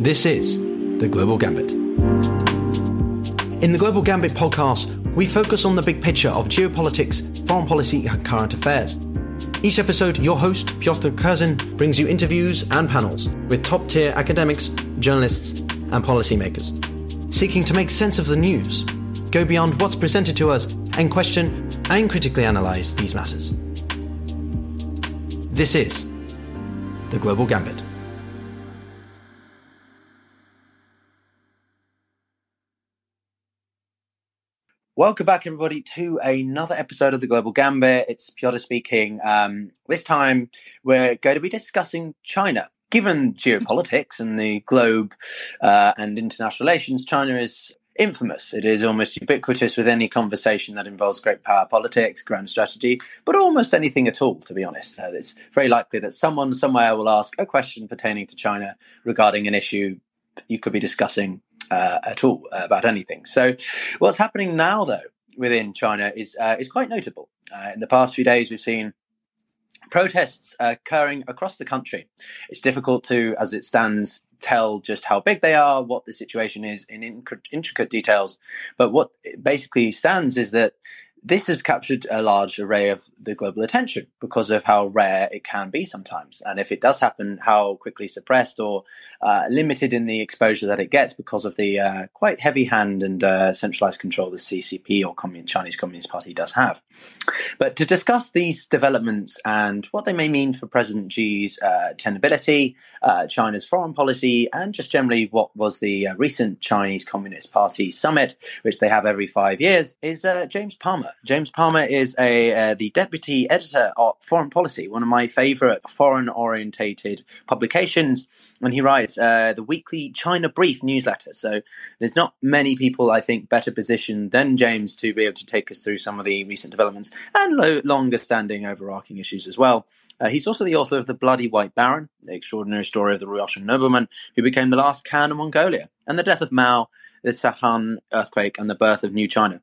This is The Global Gambit. In the Global Gambit podcast, we focus on the big picture of geopolitics, foreign policy, and current affairs. Each episode, your host, Pyotr Kurzin, brings you interviews and panels with top tier academics, journalists, and policymakers, seeking to make sense of the news, go beyond what's presented to us, and question and critically analyze these matters. This is The Global Gambit. Welcome back, everybody, to another episode of the Global Gambit. It's Pyotr speaking. Um, this time, we're going to be discussing China. Given geopolitics and the globe uh, and international relations, China is infamous. It is almost ubiquitous with any conversation that involves great power politics, grand strategy, but almost anything at all, to be honest. Uh, it's very likely that someone somewhere will ask a question pertaining to China regarding an issue you could be discussing at all uh, about anything. So, what's happening now, though, within China is uh, is quite notable. Uh, in the past few days, we've seen protests occurring across the country. It's difficult to, as it stands, tell just how big they are, what the situation is in intricate details. But what basically stands is that this has captured a large array of the global attention because of how rare it can be sometimes. And if it does happen, how quickly suppressed or uh, limited in the exposure that it gets because of the uh, quite heavy hand and uh, centralized control the CCP or Chinese Communist Party does have. But to discuss these developments and what they may mean for President Xi's uh, tenability, uh, China's foreign policy, and just generally what was the uh, recent Chinese Communist Party summit, which they have every five years, is James Palmer. James Palmer is a uh, the deputy editor of Foreign Policy, one of my favorite foreign orientated publications, and he writes uh, the weekly China Brief newsletter. So there's not many people I think better positioned than James to be able to take us through some of the recent developments and lo- longer standing overarching issues as well. Uh, he's also the author of The Bloody White Baron, the extraordinary story of the Russian nobleman who became the last Khan of Mongolia, and the death of Mao, the Sichuan earthquake, and the birth of New China.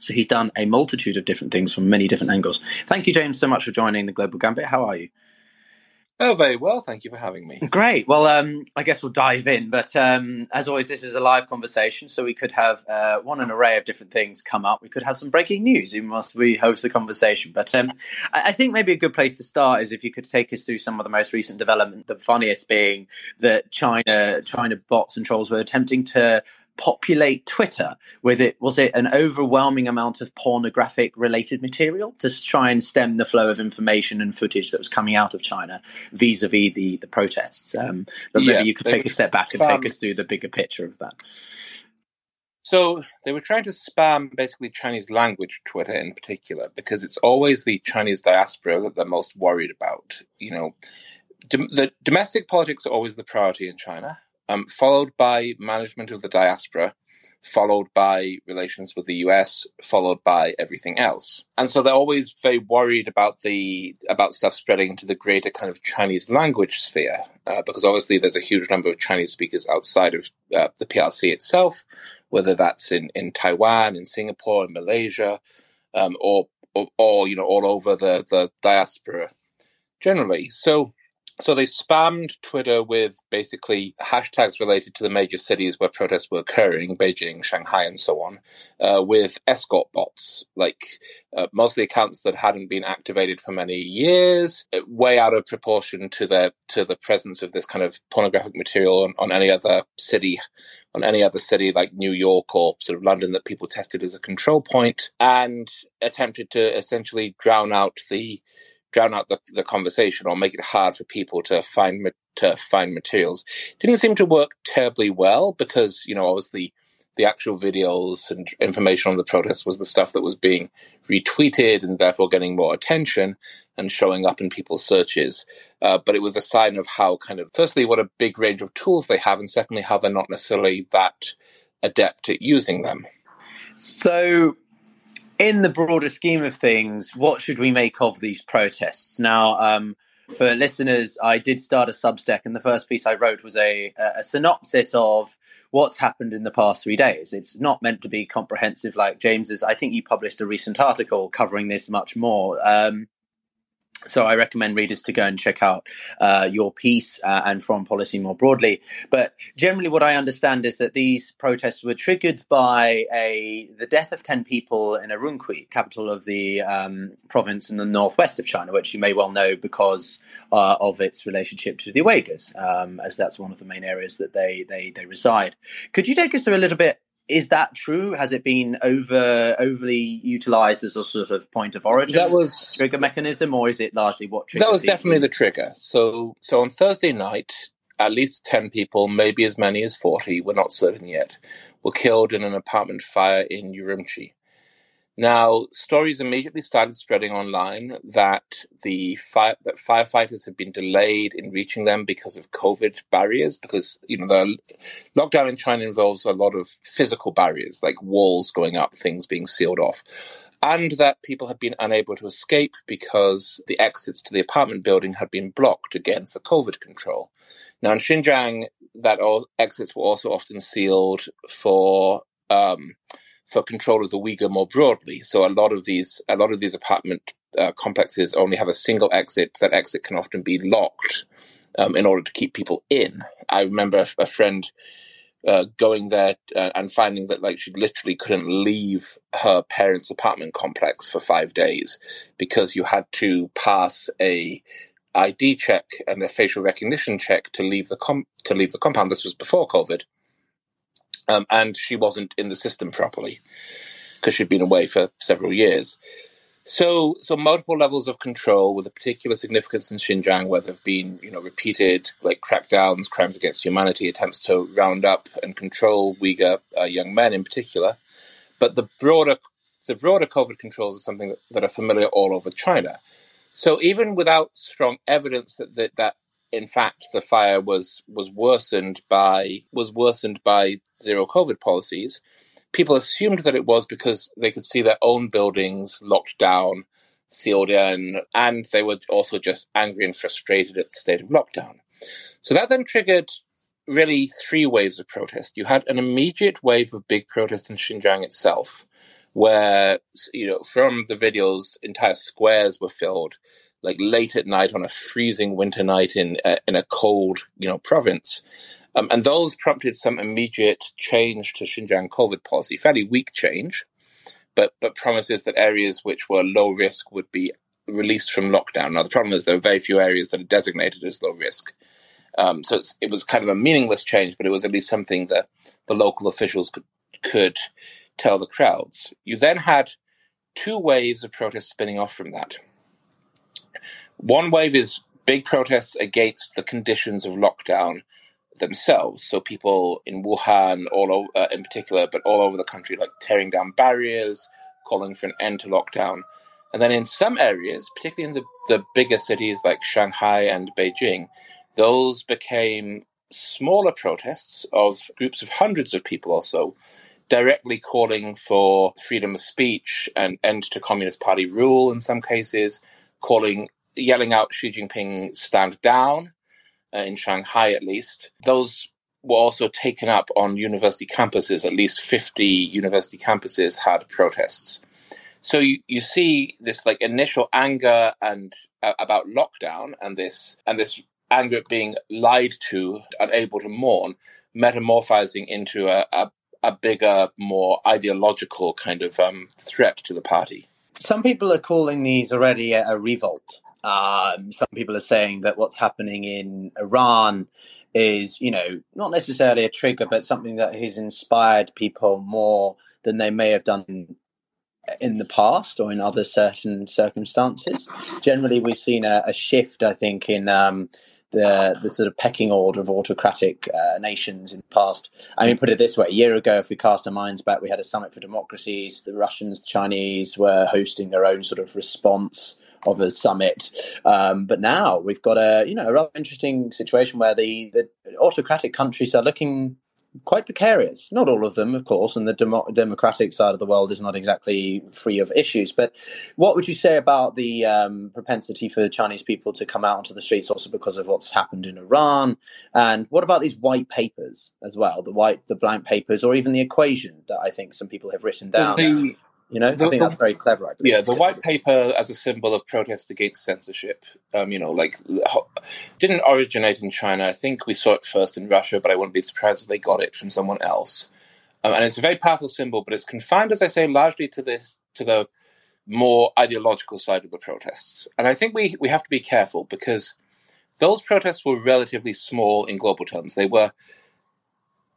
So he's done a multitude of different things from many different angles. Thank you, James, so much for joining the Global Gambit. How are you? Oh, very well. Thank you for having me. Great. Well, um, I guess we'll dive in. But um, as always, this is a live conversation, so we could have uh, one an array of different things come up. We could have some breaking news. You must we host the conversation. But um, I, I, think maybe a good place to start is if you could take us through some of the most recent development. The funniest being that China, China bots and trolls were attempting to populate Twitter with it was it an overwhelming amount of pornographic related material to try and stem the flow of information and footage that was coming out of China vis-a-vis the the protests. Um, but maybe you could take a step back and take us through the bigger picture of that. So they were trying to spam basically Chinese language Twitter in particular because it's always the Chinese diaspora that they're most worried about. You know, the domestic politics are always the priority in China um, followed by management of the diaspora, followed by relations with the US, followed by everything else. And so they're always very worried about the about stuff spreading into the greater kind of Chinese language sphere, uh, because obviously there's a huge number of Chinese speakers outside of uh, the PRC itself, whether that's in, in Taiwan, in Singapore, in Malaysia, um, or, or, or you know all over the the diaspora generally. So so they spammed Twitter with basically hashtags related to the major cities where protests were occurring, Beijing, Shanghai, and so on, uh, with escort bots, like uh, mostly accounts that hadn't been activated for many years, uh, way out of proportion to the to the presence of this kind of pornographic material on, on any other city, on any other city like New York or sort of London that people tested as a control point, and attempted to essentially drown out the drown out the, the conversation or make it hard for people to find to find materials. didn't seem to work terribly well because you know obviously the actual videos and information on the protests was the stuff that was being retweeted and therefore getting more attention and showing up in people's searches. Uh, but it was a sign of how kind of firstly what a big range of tools they have, and secondly how they're not necessarily that adept at using them. So in the broader scheme of things, what should we make of these protests? Now, um, for listeners, I did start a Substack, and the first piece I wrote was a, a synopsis of what's happened in the past three days. It's not meant to be comprehensive like James's. I think you published a recent article covering this much more. Um, So I recommend readers to go and check out uh, your piece uh, and foreign policy more broadly. But generally, what I understand is that these protests were triggered by a the death of ten people in Urumqi, capital of the um, province in the northwest of China, which you may well know because uh, of its relationship to the Uyghurs, um, as that's one of the main areas that they they they reside. Could you take us through a little bit is that true? Has it been over overly utilized as a sort of point of origin? That was trigger mechanism, or is it largely what triggered? That was definitely the trigger. So, so on Thursday night, at least ten people, maybe as many as forty, we're not certain yet, were killed in an apartment fire in Urumqi. Now, stories immediately started spreading online that the fire, that firefighters had been delayed in reaching them because of COVID barriers. Because you know the lockdown in China involves a lot of physical barriers, like walls going up, things being sealed off, and that people had been unable to escape because the exits to the apartment building had been blocked again for COVID control. Now in Xinjiang, that all exits were also often sealed for. Um, for control of the Uyghur more broadly. So a lot of these a lot of these apartment uh, complexes only have a single exit. That exit can often be locked um, in order to keep people in. I remember a friend uh, going there uh, and finding that like she literally couldn't leave her parents' apartment complex for five days because you had to pass a ID check and a facial recognition check to leave the com- to leave the compound. This was before COVID um, and she wasn't in the system properly because she'd been away for several years. So, so multiple levels of control with a particular significance in Xinjiang, where there've been, you know, repeated like crackdowns, crimes against humanity, attempts to round up and control Uyghur uh, young men in particular. But the broader, the broader COVID controls are something that, that are familiar all over China. So even without strong evidence that, that that in fact the fire was was worsened by was worsened by zero COVID policies, people assumed that it was because they could see their own buildings locked down, sealed in, and they were also just angry and frustrated at the state of lockdown. So that then triggered really three waves of protest. You had an immediate wave of big protests in Xinjiang itself, where you know from the videos, entire squares were filled, like late at night on a freezing winter night in uh, in a cold you know province, um, and those prompted some immediate change to Xinjiang COVID policy, fairly weak change, but but promises that areas which were low risk would be released from lockdown. Now the problem is there are very few areas that are designated as low risk. Um, so it was kind of a meaningless change, but it was at least something that the local officials could could tell the crowds. You then had two waves of protests spinning off from that. One wave is big protests against the conditions of lockdown themselves. So people in Wuhan, all over, uh, in particular, but all over the country, like tearing down barriers, calling for an end to lockdown. And then in some areas, particularly in the, the bigger cities like Shanghai and Beijing, those became smaller protests of groups of hundreds of people or so, directly calling for freedom of speech and end to Communist Party rule in some cases, calling, yelling out Xi Jinping stand down, uh, in Shanghai at least. Those were also taken up on university campuses. At least 50 university campuses had protests. So you, you see this like initial anger and uh, about lockdown and this and this anger at being lied to, unable to mourn, metamorphizing into a, a, a bigger, more ideological kind of um, threat to the party. Some people are calling these already a, a revolt. Um, some people are saying that what's happening in Iran is, you know, not necessarily a trigger, but something that has inspired people more than they may have done in the past or in other certain circumstances. Generally, we've seen a, a shift, I think, in um, the the sort of pecking order of autocratic uh, nations in the past. I mean, put it this way: a year ago, if we cast our minds back, we had a summit for democracies. The Russians, the Chinese were hosting their own sort of response of a summit. Um, but now we've got a you know a rather interesting situation where the, the autocratic countries are looking quite precarious. Not all of them, of course, and the demo- democratic side of the world is not exactly free of issues. But what would you say about the um, propensity for Chinese people to come out onto the streets, also because of what's happened in Iran? And what about these white papers as well, the white, the blank papers, or even the equation that I think some people have written down? The, You know, the, I think that's very clever. Actually. Yeah, the white paper as a symbol of protest against censorship. Um, you know, like didn't originate in China. I think we saw it first in Russia, but I wouldn't be surprised if they got it from someone else. Um, and it's a very powerful symbol, but it's confined, as I say, largely to this to the more ideological side of the protests. And I think we we have to be careful because those protests were relatively small in global terms. They were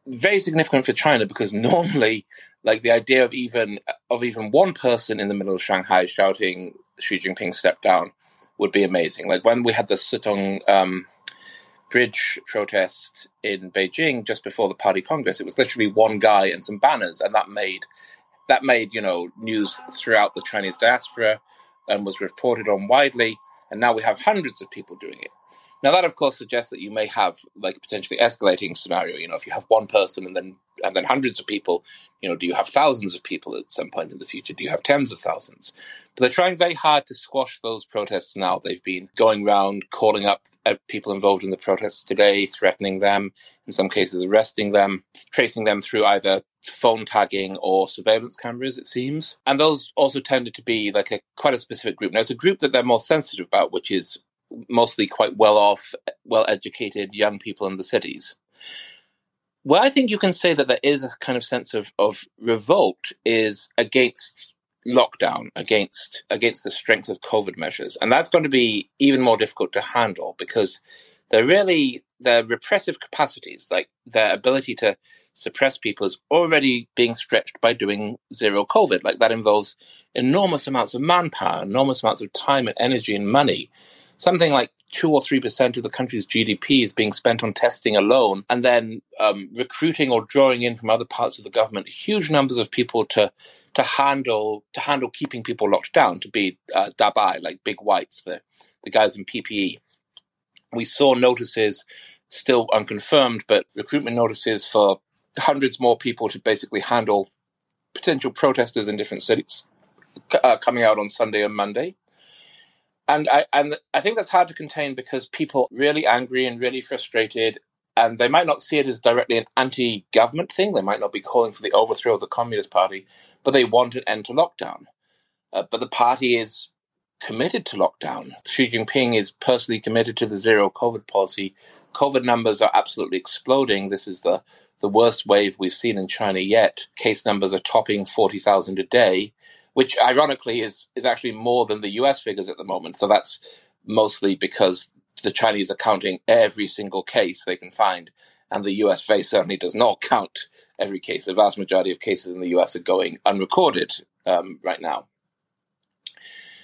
very significant for China because normally, like the idea of even of even one person in the middle of Shanghai shouting Xi Jinping step down would be amazing. Like when we had the Sitong um, Bridge protest in Beijing just before the party congress, it was literally one guy and some banners, and that made that made you know news throughout the Chinese diaspora and was reported on widely. And now we have hundreds of people doing it. Now that of course suggests that you may have like a potentially escalating scenario. You know, if you have one person and then and then hundreds of people, you know, do you have thousands of people at some point in the future? Do you have tens of thousands? But they're trying very hard to squash those protests now. They've been going around calling up uh, people involved in the protests today, threatening them, in some cases arresting them, tracing them through either phone tagging or surveillance cameras, it seems. And those also tended to be like a quite a specific group. Now, it's a group that they're more sensitive about, which is mostly quite well off, well educated young people in the cities. Where I think you can say that there is a kind of sense of, of revolt is against lockdown, against against the strength of COVID measures. And that's going to be even more difficult to handle because they're really their repressive capacities, like their ability to suppress people is already being stretched by doing zero COVID. Like that involves enormous amounts of manpower, enormous amounts of time and energy and money something like two or three percent of the country's GDP is being spent on testing alone, and then um, recruiting or drawing in from other parts of the government huge numbers of people to to handle to handle keeping people locked down, to be uh, dabai like big whites, the the guys in PPE. We saw notices, still unconfirmed, but recruitment notices for hundreds more people to basically handle potential protesters in different cities uh, coming out on Sunday and Monday and I and I think that's hard to contain because people really angry and really frustrated, and they might not see it as directly an anti-government thing. They might not be calling for the overthrow of the Communist Party, but they want an end to lockdown. Uh, but the party is committed to lockdown. Xi Jinping is personally committed to the zero COVID policy. COVID numbers are absolutely exploding. This is the the worst wave we've seen in China yet. Case numbers are topping forty thousand a day which ironically is is actually more than the US figures at the moment. So that's mostly because the Chinese are counting every single case they can find, and the US very certainly does not count every case. The vast majority of cases in the US are going unrecorded um, right now.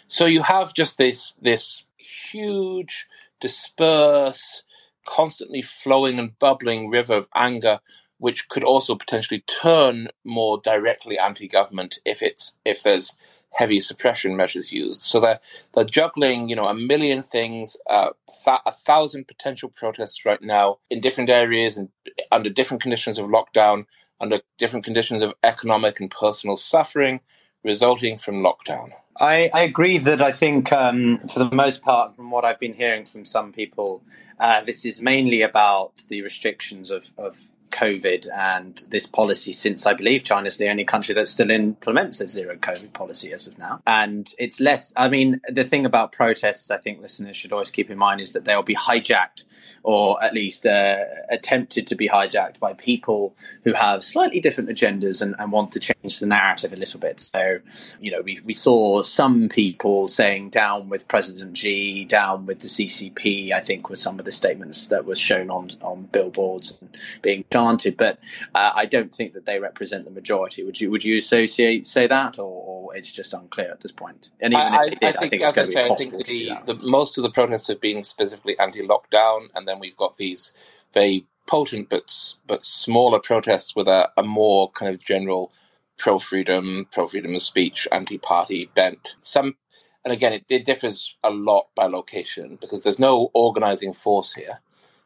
So you have just this this huge, dispersed, constantly flowing and bubbling river of anger which could also potentially turn more directly anti-government if it's if there's heavy suppression measures used. So they're they're juggling, you know, a million things, uh, a thousand potential protests right now in different areas and under different conditions of lockdown, under different conditions of economic and personal suffering resulting from lockdown. I, I agree that I think, um, for the most part, from what I've been hearing from some people, uh, this is mainly about the restrictions of, of COVID and this policy since I believe China's the only country that still implements a zero COVID policy as of now. And it's less, I mean, the thing about protests, I think listeners should always keep in mind is that they'll be hijacked or at least uh, attempted to be hijacked by people who have slightly different agendas and, and, want to change the narrative a little bit. So, you know, we, we saw some people saying down with President Xi, down with the CCP, I think were some of the statements that was shown on, on billboards and being granted, but uh, I don't think that they represent the majority. Would you would you associate say that, or, or it's just unclear at this point? And even I, if did, I, think, I think it's going to be possible. The, the, most of the protests have been specifically anti-lockdown, and then we've got these very potent but but smaller protests with a, a more kind of general pro freedom, pro freedom of speech, anti party bent. Some, and again, it, it, differs a lot by location because there's no organizing force here.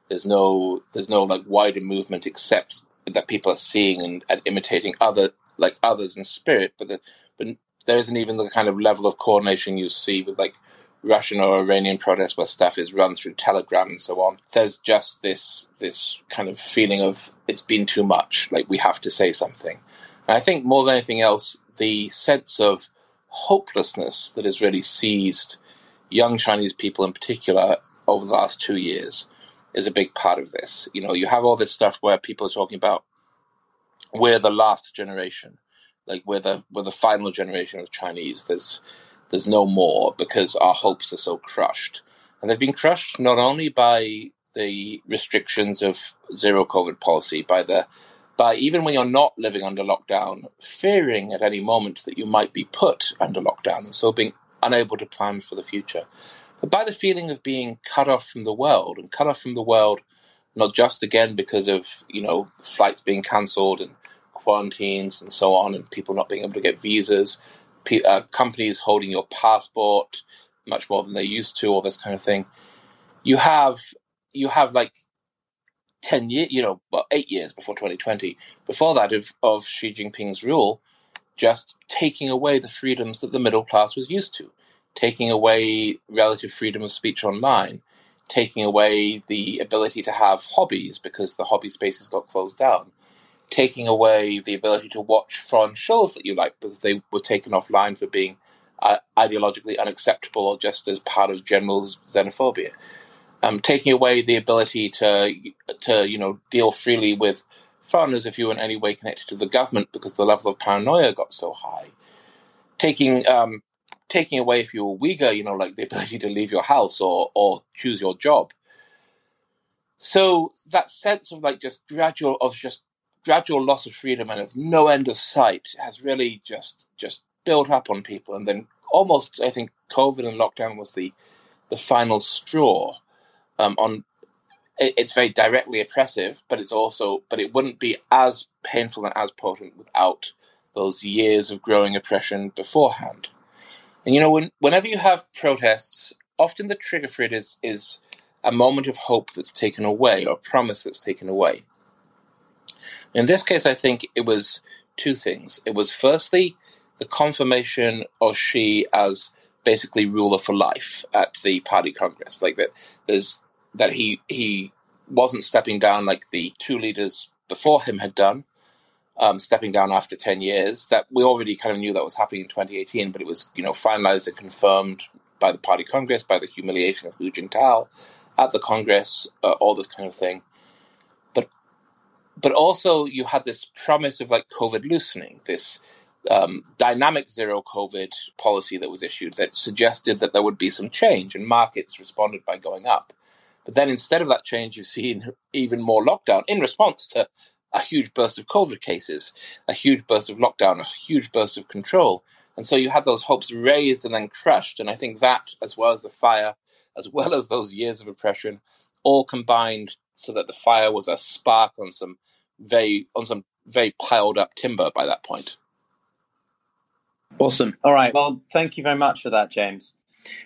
There's no there's no like wider movement except that people are seeing and, and imitating other like others in spirit, but the, but there isn't even the kind of level of coordination you see with like Russian or Iranian protests where stuff is run through Telegram and so on. There's just this this kind of feeling of it's been too much. Like we have to say something. And I think more than anything else, the sense of hopelessness that has really seized young Chinese people in particular over the last two years is a big part of this. You know, you have all this stuff where people are talking about we're the last generation, like we're the we're the final generation of Chinese. There's there's no more because our hopes are so crushed, and they've been crushed not only by the restrictions of zero COVID policy, by the by even when you're not living under lockdown, fearing at any moment that you might be put under lockdown, and so being unable to plan for the future, but by the feeling of being cut off from the world and cut off from the world, not just again because of you know flights being cancelled and quarantines and so on, and people not being able to get visas, uh, companies holding your passport much more than they used to, all this kind of thing. You have you have like 10 years, you know, well, eight years before 2020, before that of, of Xi Jinping's rule, just taking away the freedoms that the middle class was used to, taking away relative freedom of speech online, taking away the ability to have hobbies because the hobby spaces got closed down, taking away the ability to watch foreign shows that you like because they were taken offline for being uh, ideologically unacceptable or just as part of general xenophobia um, taking away the ability to to you know deal freely with foreigners if you were in any way connected to the government because the level of paranoia got so high. Taking um, taking away if you were Uyghur, you know, like the ability to leave your house or or choose your job. So that sense of like just gradual of just gradual loss of freedom and of no end of sight has really just just built up on people, and then almost I think COVID and lockdown was the the final straw um, on it, it's very directly oppressive, but it's also but it wouldn't be as painful and as potent without those years of growing oppression beforehand. And you know, when, whenever you have protests, often the trigger for it is is a moment of hope that's taken away or a promise that's taken away. In this case, I think it was two things. It was firstly the confirmation of Xi as basically ruler for life at the party congress, like that. There's that he he wasn't stepping down like the two leaders before him had done, um, stepping down after ten years. That we already kind of knew that was happening in 2018, but it was you know finalized and confirmed by the party congress, by the humiliation of Hu Jintao at the congress, uh, all this kind of thing. But but also you had this promise of like COVID loosening, this um, dynamic zero COVID policy that was issued that suggested that there would be some change, and markets responded by going up. But then instead of that change, you've seen even more lockdown in response to a huge burst of COVID cases, a huge burst of lockdown, a huge burst of control. And so you had those hopes raised and then crushed. And I think that, as well as the fire, as well as those years of oppression, all combined so that the fire was a spark on some very on some very piled up timber by that point. Awesome. All right. Well, thank you very much for that, James.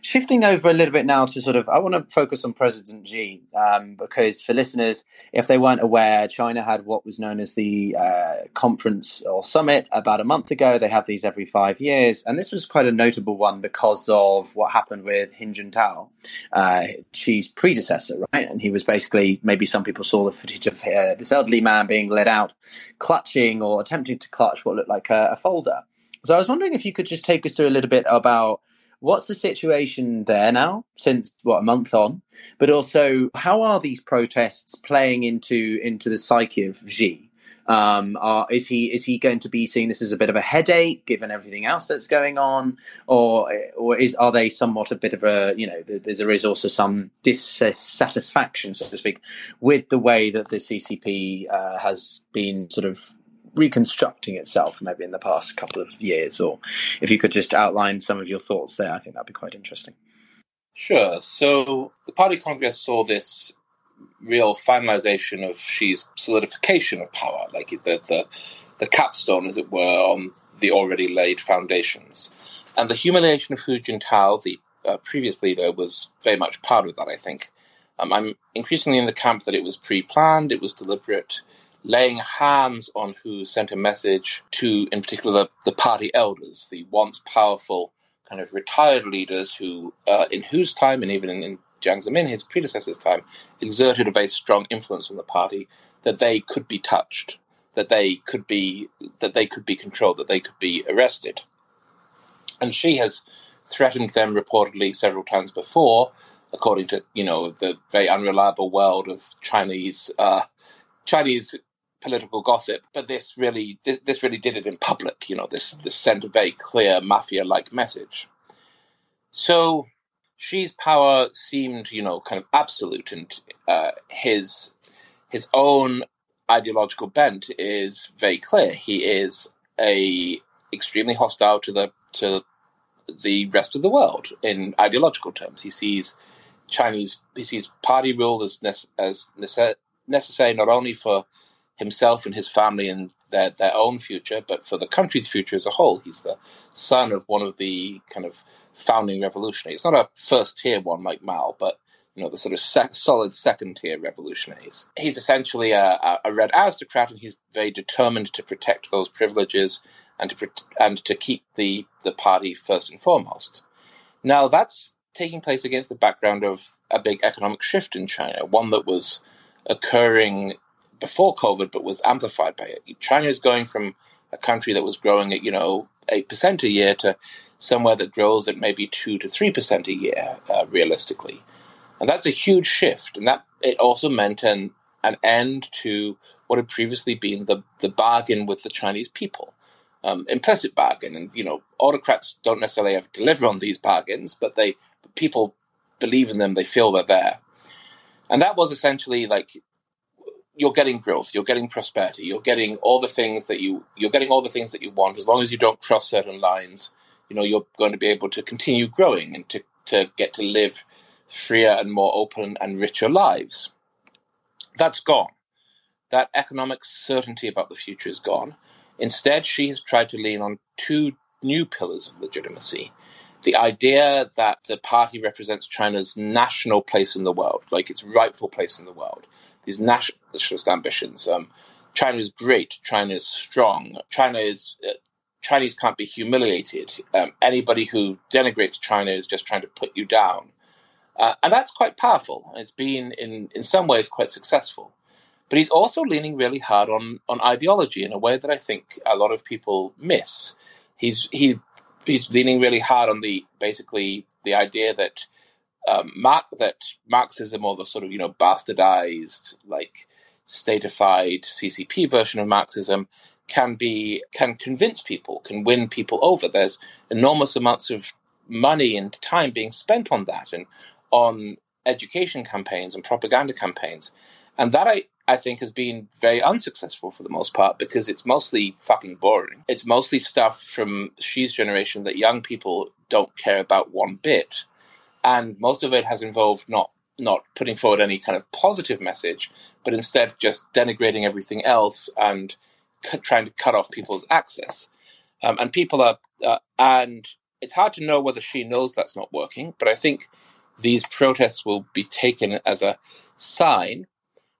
Shifting over a little bit now to sort of, I want to focus on President Xi um, because for listeners, if they weren't aware, China had what was known as the uh, conference or summit about a month ago. They have these every five years, and this was quite a notable one because of what happened with Hu Jintao, uh, Xi's predecessor, right? And he was basically maybe some people saw the footage of uh, this elderly man being led out, clutching or attempting to clutch what looked like a, a folder. So I was wondering if you could just take us through a little bit about What's the situation there now, since what a month on? But also, how are these protests playing into into the psyche of Xi? Um, are, is he is he going to be seeing this as a bit of a headache, given everything else that's going on, or or is are they somewhat a bit of a you know there, there is also some dissatisfaction, so to speak, with the way that the CCP uh, has been sort of reconstructing itself maybe in the past couple of years or if you could just outline some of your thoughts there i think that'd be quite interesting. Sure. So the party congress saw this real finalization of Xi's solidification of power like the, the, the capstone as it were on the already laid foundations. And the humiliation of hu jintao the uh, previous leader was very much part of that i think. Um, i'm increasingly in the camp that it was pre-planned it was deliberate laying hands on Hu sent a message to, in particular, the, the party elders, the once powerful kind of retired leaders who, uh, in whose time and even in, in Jiang Zemin, his predecessor's time, exerted a very strong influence on the party, that they could be touched, that they could be that they could be controlled, that they could be arrested. And Xi has threatened them reportedly several times before, according to you know the very unreliable world of Chinese uh, Chinese political gossip. But this really this, this really did it in public. You know this this sent a very clear mafia like message. So Xi's power seemed you know kind of absolute, and uh, his his own ideological bent is very clear. He is a extremely hostile to the to the rest of the world in ideological terms. He sees Chinese he sees party rule as as necessary not only for himself and his family and their their own future, but for the country's future as a whole. He's the son of one of the kind of founding revolutionaries. Not a first tier one like Mao, but you know the sort of solid second tier revolutionaries. He's essentially a, a, red aristocrat, and he's very determined to protect those privileges and to and to keep the the party first and foremost. Now that's taking place against the background of a big economic shift in China, one that was occurring before COVID, but was amplified by it. China is going from a country that was growing at you know eight percent a year to somewhere that grows at maybe two to three percent a year, uh, realistically, and that's a huge shift. And that it also meant an an end to what had previously been the the bargain with the Chinese people um, implicit bargain. And you know, autocrats don't necessarily have to deliver on these bargains, but they people believe in them. They feel they're there, and that was essentially like you're getting growth, you're getting prosperity, you're getting all the things that you you're getting all the things that you want as long as you don't cross certain lines. You know, you're going to be able to continue growing and to to get to live freer and more open and richer lives. That's gone. That economic certainty about the future is gone. Instead, Xi has tried to lean on two new pillars of legitimacy. The idea that the party represents China's national place in the world, like its rightful place in the world, these nationalist ambitions. Um, China is great. China is strong. China is uh, Chinese can't be humiliated. Um, anybody who denigrates China is just trying to put you down, uh, and that's quite powerful. It's been in in some ways quite successful. But he's also leaning really hard on on ideology in a way that I think a lot of people miss. He's he he's leaning really hard on the basically the idea that um, that Marxism or the sort of you know bastardized like statified CCP version of Marxism can be can convince people, can win people over. There's enormous amounts of money and time being spent on that and on education campaigns and propaganda campaigns, and that I I think has been very unsuccessful for the most part because it's mostly fucking boring. It's mostly stuff from Xi's generation that young people don't care about one bit. And most of it has involved not not putting forward any kind of positive message, but instead just denigrating everything else and c- trying to cut off people's access. Um, and people are, uh, and it's hard to know whether Xi knows that's not working, but I think these protests will be taken as a sign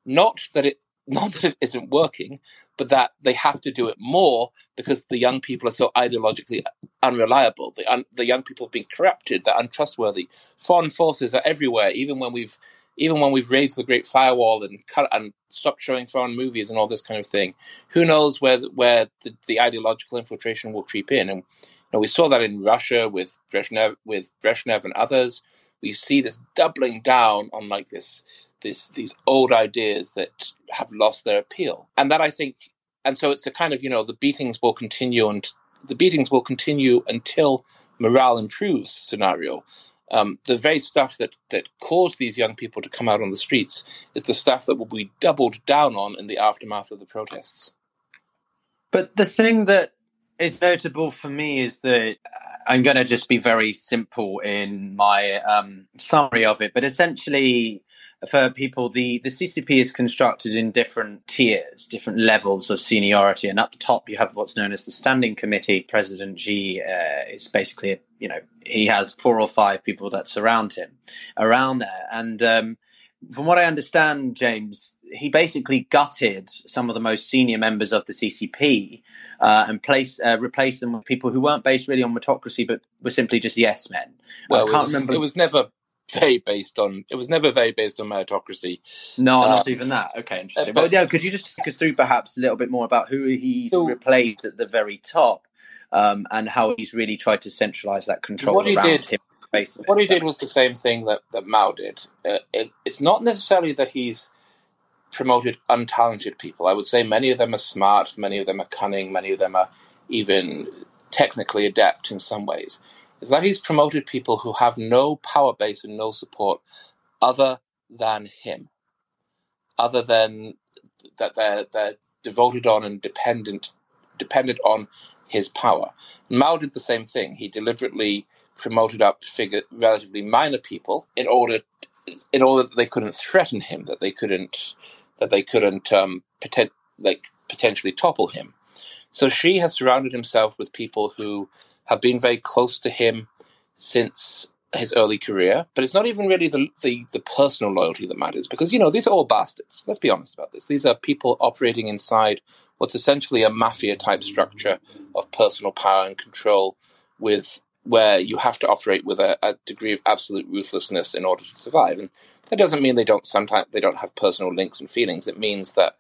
not that it not that it isn't working, but that they have to do it more because the young people are so ideologically unreliable. The, un, the young people have been corrupted. They're untrustworthy. Foreign forces are everywhere. Even when we've even when we've raised the Great Firewall and cut and stopped showing foreign movies and all this kind of thing, who knows where where the, the ideological infiltration will creep in? And you know, we saw that in Russia with Brezhnev, with Brezhnev and others. We see this doubling down on like this this, these old ideas that have lost their appeal. And that I think, and so it's a kind of, you know, the beatings will continue and the beatings will continue until morale improves scenario. Um, the very stuff that, that caused these young people to come out on the streets is the stuff that will be doubled down on in the aftermath of the protests. But the thing that is notable for me is that uh, I'm going to just be very simple in my um, summary of it, but essentially, for people, the, the CCP is constructed in different tiers, different levels of seniority. And up the top, you have what's known as the Standing Committee. President Xi uh, is basically, you know, he has four or five people that surround him around there. And um, from what I understand, James, he basically gutted some of the most senior members of the CCP uh, and placed, uh, replaced them with people who weren't based really on meritocracy, but were simply just yes men. Well, I can't it was, remember. It was never very based on. It was never very based on meritocracy. No, not um, even that. Okay, interesting. Uh, but yeah, could you just take us through perhaps a little bit more about who he's so, replaced at the very top, um, and how he's really tried to centralize that control what around did, him? Basically. What he did was the same thing that that Mao did. Uh, it, it's not necessarily that he's promoted untalented people. I would say many of them are smart, many of them are cunning, many of them are even technically adept in some ways. Is that he's promoted people who have no power base and no support other than him, other than that they're they're devoted on and dependent dependent on his power. Mao did the same thing. He deliberately promoted up figure relatively minor people in order in order that they couldn't threaten him, that they couldn't that they couldn't um, like potentially topple him. So Xi has surrounded himself with people who have been very close to him since his early career, but it's not even really the, the, the personal loyalty that matters because, you know, these are all bastards. Let's be honest about this. These are people operating inside what's essentially a mafia type structure of personal power and control with where you have to operate with a, a, degree of absolute ruthlessness in order to survive. And that doesn't mean they don't sometimes they don't have personal links and feelings. It means that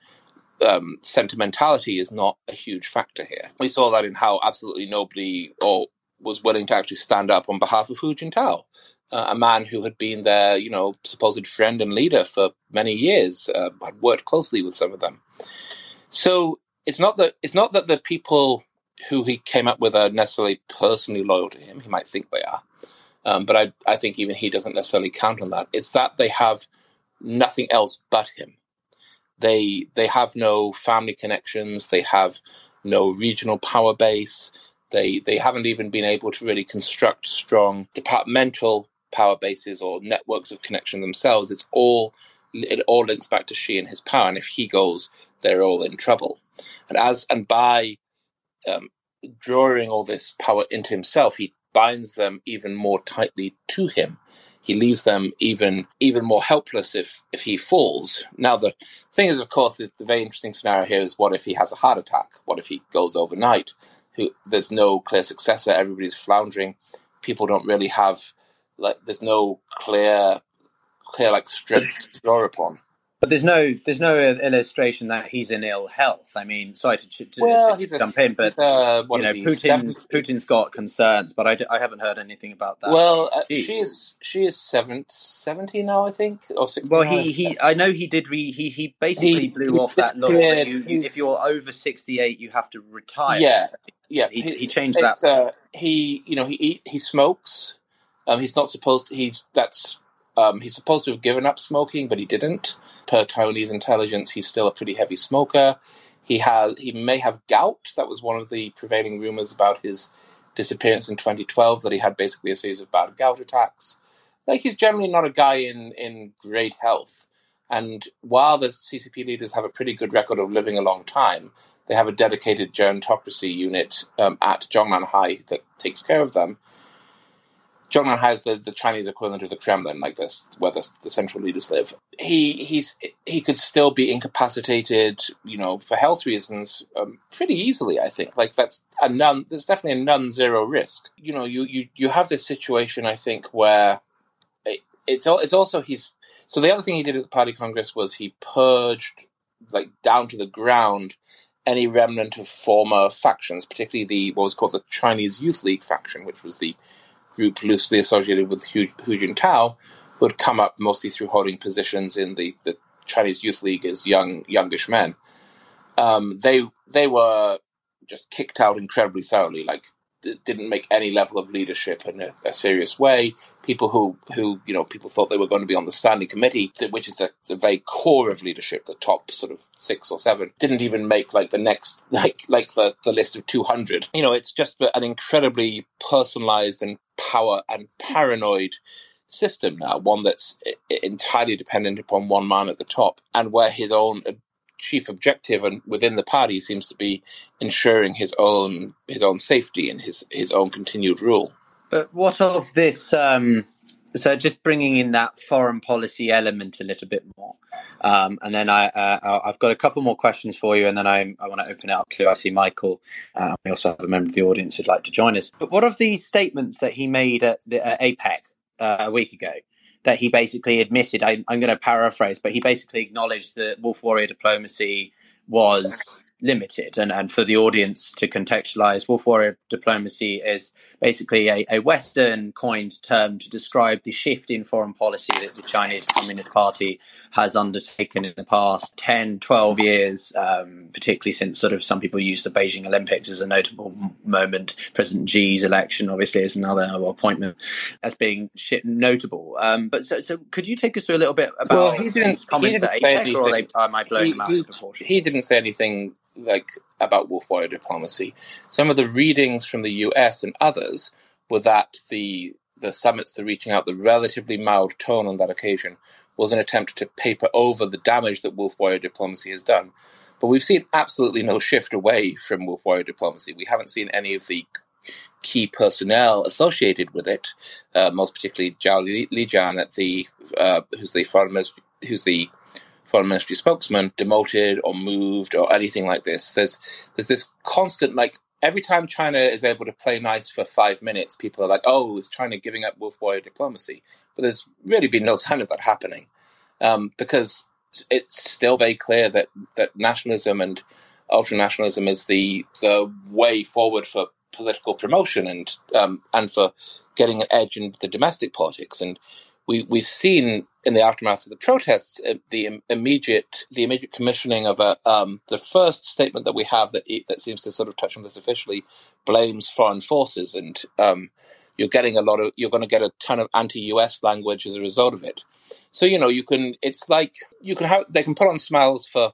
um, sentimentality is not a huge factor here. We saw that in how absolutely nobody or was willing to actually stand up on behalf of Hu Jintao, uh, a man who had been their, you know, supposed friend and leader for many years, uh, had worked closely with some of them. So it's not that it's not that the people who he came up with are necessarily personally loyal to him. He might think they are, um, but I, I think even he doesn't necessarily count on that. It's that they have nothing else but him. They they have no family connections. They have no regional power base. They they haven't even been able to really construct strong departmental power bases or networks of connection themselves. It's all it all links back to Xi and his power. And if he goes, they're all in trouble. And as and by um, drawing all this power into himself, he binds them even more tightly to him. He leaves them even even more helpless if if he falls. Now the thing is, of course, the, the very interesting scenario here is what if he has a heart attack? What if he goes overnight? Who there's no clear successor. Everybody's floundering. People don't really have like there's no clear clear like strength to draw upon. But there's no there's no illustration that he's in ill health. I mean, sorry to, to, well, to, to jump a, in, but uh, you know, Putin's Putin's got concerns, but I, d- I haven't heard anything about that. Well, uh, Xi is Xi is seven, 70 now, I think, or 60 Well, he, he I know he did re, he he basically he, blew he off that law. You, if you're over sixty eight, you have to retire. Yeah, yeah. He, he changed that. Uh, he you know he he smokes. Um, he's not supposed to. He's that's um, he's supposed to have given up smoking, but he didn't. Per Taiwanese intelligence, he's still a pretty heavy smoker. He has he may have gout. That was one of the prevailing rumors about his disappearance in 2012. That he had basically a series of bad gout attacks. Like he's generally not a guy in in great health. And while the CCP leaders have a pretty good record of living a long time, they have a dedicated gerontocracy unit um, at Zhongnanhai that takes care of them. Zhongnanhai has the, the Chinese equivalent of the Kremlin, like this, where the, the central leaders live. He he's he could still be incapacitated, you know, for health reasons, um, pretty easily. I think, like that's a none. There's definitely a non-zero risk. You know, you you you have this situation, I think, where it, it's it's also he's. So the other thing he did at the party congress was he purged, like down to the ground, any remnant of former factions, particularly the what was called the Chinese Youth League faction, which was the group loosely associated with Hu, Hu Jintao, who had come up mostly through holding positions in the, the Chinese Youth League as young youngish men. Um, they they were just kicked out incredibly thoroughly. Like didn't make any level of leadership in a, a, serious way. People who, who, you know, people thought they were going to be on the standing committee, which is the, the very core of leadership, the top sort of six or seven, didn't even make like the next, like, like the, the list of 200. You know, it's just an incredibly personalized and power and paranoid system now, one that's entirely dependent upon one man at the top and where his own chief objective and within the party seems to be ensuring his own his own safety and his his own continued rule. But what of this? Um, so just bringing in that foreign policy element a little bit more, um, and then I uh, I've got a couple more questions for you, and then I I want to open it up to I see Michael. Uh, we also have a member of the audience who'd like to join us. But what of these statements that he made at the APEC uh, a week ago? That he basically admitted. I, am going to paraphrase, but he basically acknowledged that wolf warrior diplomacy was limited. And, and for the audience to contextualize, wolf warrior diplomacy is basically a, a Western coined term to describe the shift in foreign policy that the Chinese Communist Party has undertaken in the past 10, 12 years, um, particularly since sort of some people use the Beijing Olympics as a notable moment. President Xi's election, obviously, is another appointment as being notable. Um, but so, so could you take us through a little bit about well, he didn't, comments he didn't say anything. or they, am I blowing he, he. He didn't say anything like about wolf warrior diplomacy. Some of the readings from the US and others were that the the summits, the reaching out, the relatively mild tone on that occasion was an attempt to paper over the damage that wolf warrior diplomacy has done. But we've seen absolutely no shift away from wolf warrior diplomacy. We haven't seen any of the key personnel associated with it, uh, most particularly Zhao Lijian at the uh, who's the foreign who's the foreign ministry spokesman demoted or moved or anything like this. There's there's this constant like every time China is able to play nice for five minutes, people are like, "Oh, is China giving up wolf warrior diplomacy?" But there's really been no sign of that happening um, because it's still very clear that that nationalism and ultranationalism is the the way forward for political promotion and um, and for getting an edge in the domestic politics and we we've seen in the aftermath of the protests uh, the immediate the immediate commissioning of a um, the first statement that we have that that seems to sort of touch on this officially blames foreign forces and um, you're getting a lot of you're going to get a ton of anti-US language as a result of it. So you know you can it's like you can have they can put on smiles for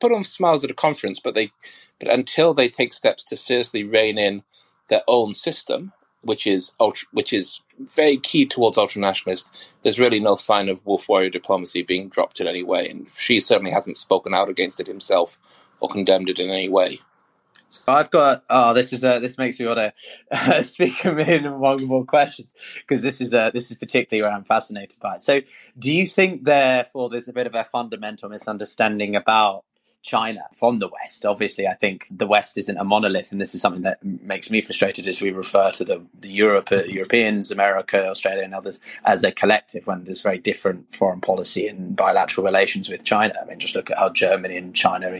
put on smiles at a conference, but they but until they take steps to seriously rein in their own system, which is ultra, which is very key towards ultranationalists, there's really no sign of wolf warrior diplomacy being dropped in any way, and Xi certainly hasn't spoken out against it himself or condemned it in any way. I've got oh this is this makes me want to uh, speak a million one more questions because this is uh, this is particularly where I'm fascinated by it. So do you think therefore there's a bit of a fundamental misunderstanding about China from the West. Obviously, I think the West isn't a monolith, and this is something that makes me frustrated as we refer to the, the Europe, uh, Europeans, America, Australia, and others as a collective when there's very different foreign policy and bilateral relations with China. I mean, just look at how Germany and China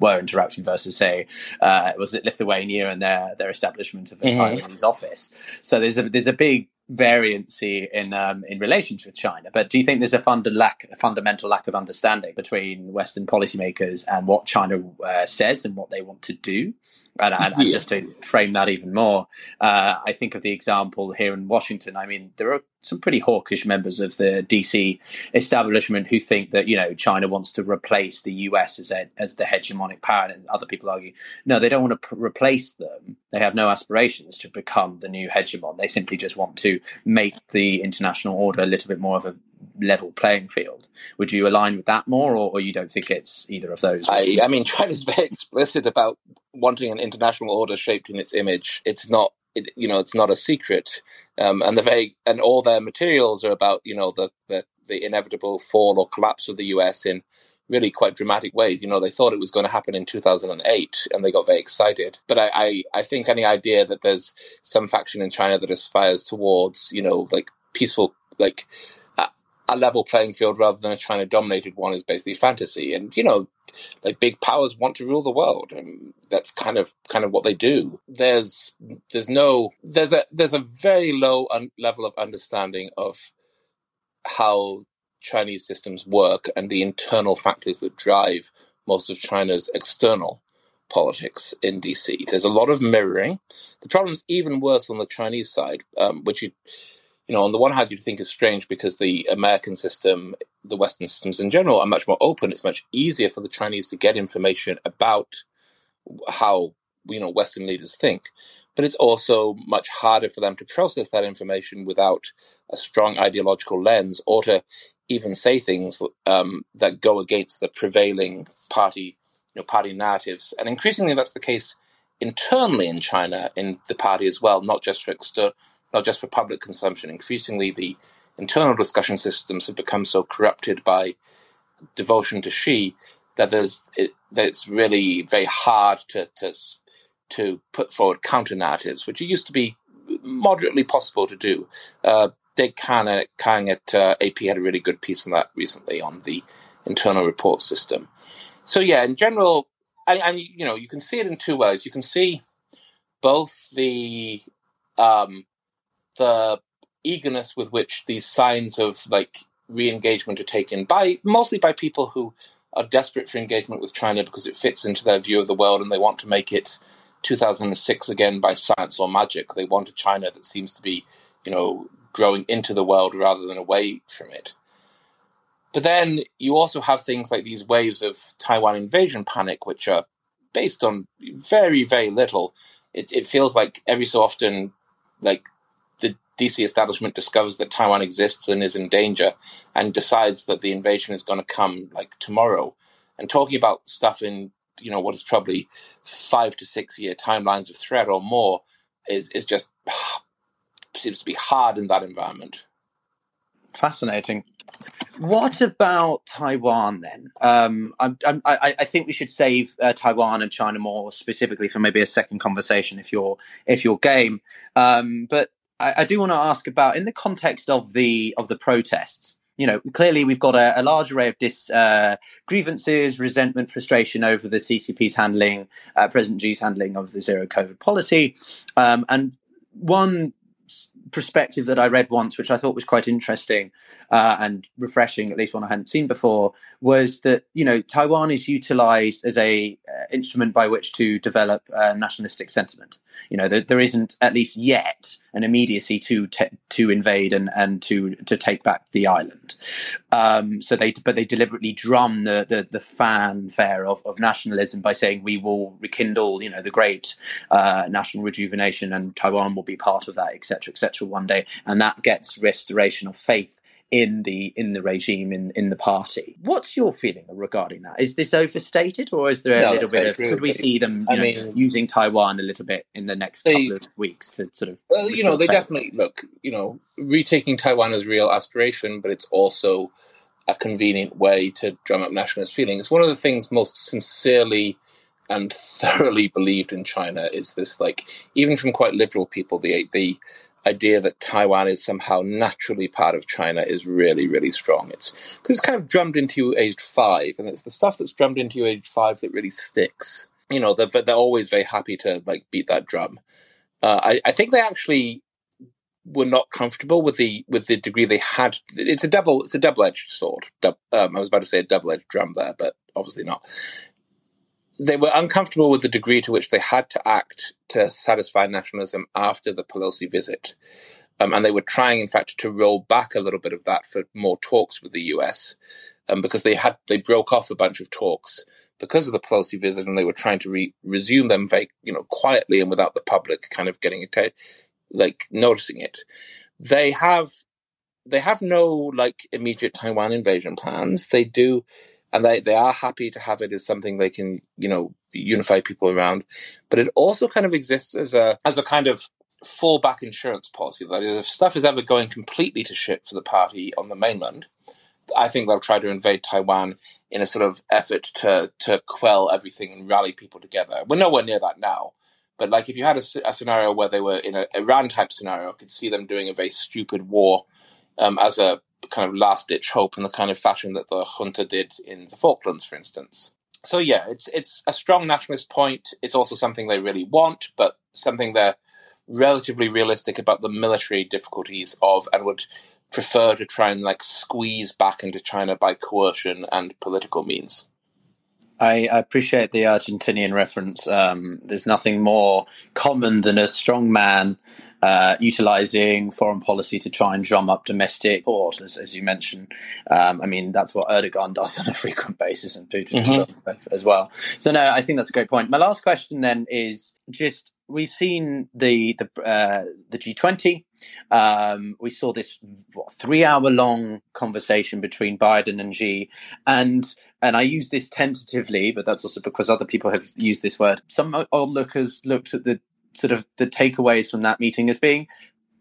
were interacting versus, say, uh, was it Lithuania and their their establishment of a mm-hmm. Taiwanese office. So there's a there's a big variancy in um, in relations with China. But do you think there's a, funda- lack, a fundamental lack of understanding between Western policymakers and what China uh, says and what they want to do? And, and, and just to frame that even more, uh, I think of the example here in Washington. I mean, there are some pretty hawkish members of the DC establishment who think that you know China wants to replace the US as a, as the hegemonic power, and other people argue no, they don't want to pr- replace them. They have no aspirations to become the new hegemon. They simply just want to make the international order a little bit more of a level playing field. Would you align with that more, or, or you don't think it's either of those? I, I mean, China's very explicit about wanting an international order shaped in its image. It's not it, you know, it's not a secret. Um, and the very and all their materials are about you know the, the the inevitable fall or collapse of the U.S. in really quite dramatic ways. You know, they thought it was going to happen in 2008 and they got very excited. But I, I, I, think any idea that there's some faction in China that aspires towards, you know, like peaceful, like a level playing field rather than a China dominated one is basically fantasy. And, you know, like big powers want to rule the world. And that's kind of, kind of what they do. There's, there's no, there's a, there's a very low un- level of understanding of how Chinese systems work and the internal factors that drive most of China's external politics in DC. There's a lot of mirroring. The problem's even worse on the Chinese side, um, which you, you know, on the one hand, you'd think is strange because the American system, the Western systems in general, are much more open. It's much easier for the Chinese to get information about how you know Western leaders think, but it's also much harder for them to process that information without a strong ideological lens, or to even say things um, that go against the prevailing party, you know, party narratives. And increasingly, that's the case internally in China, in the party as well, not just for external not just for public consumption. Increasingly, the internal discussion systems have become so corrupted by devotion to Xi that there's it, that it's really very hard to to to put forward counter narratives, which it used to be moderately possible to do. Uh, Dake Kang, Kang at uh, AP had a really good piece on that recently on the internal report system. So yeah, in general, and, and you know, you can see it in two ways. You can see both the um, the eagerness with which these signs of like re-engagement are taken by mostly by people who are desperate for engagement with China because it fits into their view of the world and they want to make it 2006 again by science or magic. They want a China that seems to be, you know, growing into the world rather than away from it. But then you also have things like these waves of Taiwan invasion panic, which are based on very, very little. It, it feels like every so often, like DC establishment discovers that Taiwan exists and is in danger and decides that the invasion is going to come like tomorrow. And talking about stuff in, you know, what is probably five to six year timelines of threat or more is, is just seems to be hard in that environment. Fascinating. What about Taiwan then? Um, I, I, I, think we should save uh, Taiwan and China more specifically for maybe a second conversation if you're if you're game. Um, but I, I do want to ask about in the context of the of the protests. You know, clearly we've got a, a large array of dis, uh, grievances, resentment, frustration over the CCP's handling, uh, President Xi's handling of the zero COVID policy, um, and one perspective that I read once, which I thought was quite interesting uh, and refreshing, at least one I hadn't seen before, was that you know Taiwan is utilized as a uh, instrument by which to develop uh, nationalistic sentiment. You know, there, there isn't at least yet an immediacy to te- to invade and, and to to take back the island. Um, so they, but they deliberately drum the the, the fanfare of, of nationalism by saying we will rekindle, you know, the great uh, national rejuvenation, and Taiwan will be part of that, etc., etc. One day, and that gets restoration of faith in the in the regime in in the party. What's your feeling regarding that? Is this overstated, or is there a no, little bit of? Could we see them you know, mean, using Taiwan a little bit in the next they, couple of weeks to sort of? Well, you know, they definitely look. You know, retaking Taiwan is real aspiration, but it's also a convenient way to drum up nationalist feelings. One of the things most sincerely and thoroughly believed in China is this, like, even from quite liberal people, the the idea that Taiwan is somehow naturally part of China is really, really strong. It's because it's kind of drummed into you aged five, and it's the stuff that's drummed into you aged five that really sticks. You know, they're, they're always very happy to like beat that drum. Uh, I, I think they actually were not comfortable with the with the degree they had. It's a double it's a double edged sword. Um, I was about to say a double edged drum there, but obviously not they were uncomfortable with the degree to which they had to act to satisfy nationalism after the Pelosi visit. Um, and they were trying, in fact, to roll back a little bit of that for more talks with the US, um, because they had they broke off a bunch of talks because of the Pelosi visit, and they were trying to re- resume them very, you know, quietly and without the public kind of getting it, like noticing it. They have they have no like immediate Taiwan invasion plans. They do and they, they are happy to have it as something they can, you know, unify people around. But it also kind of exists as a as a kind of fallback insurance policy. That is, if stuff is ever going completely to shit for the party on the mainland, I think they'll try to invade Taiwan in a sort of effort to to quell everything and rally people together. We're nowhere near that now. But like if you had a, a scenario where they were in a Iran type scenario, I could see them doing a very stupid war um, as a kind of last ditch hope in the kind of fashion that the junta did in the Falklands, for instance. So yeah, it's it's a strong nationalist point. It's also something they really want, but something they're relatively realistic about the military difficulties of, and would prefer to try and like squeeze back into China by coercion and political means. I, appreciate the Argentinian reference. Um, there's nothing more common than a strong man uh, utilizing foreign policy to try and drum up domestic support, as, as you mentioned. Um, I mean, that's what Erdogan does on a frequent basis, and Putin mm-hmm. stuff as well. So, no, I think that's a great point. My last question then is just we've seen the the uh, the G20. Um, we saw this what, three hour long conversation between Biden and Xi, and and I use this tentatively, but that's also because other people have used this word. Some onlookers looked at the sort of the takeaways from that meeting as being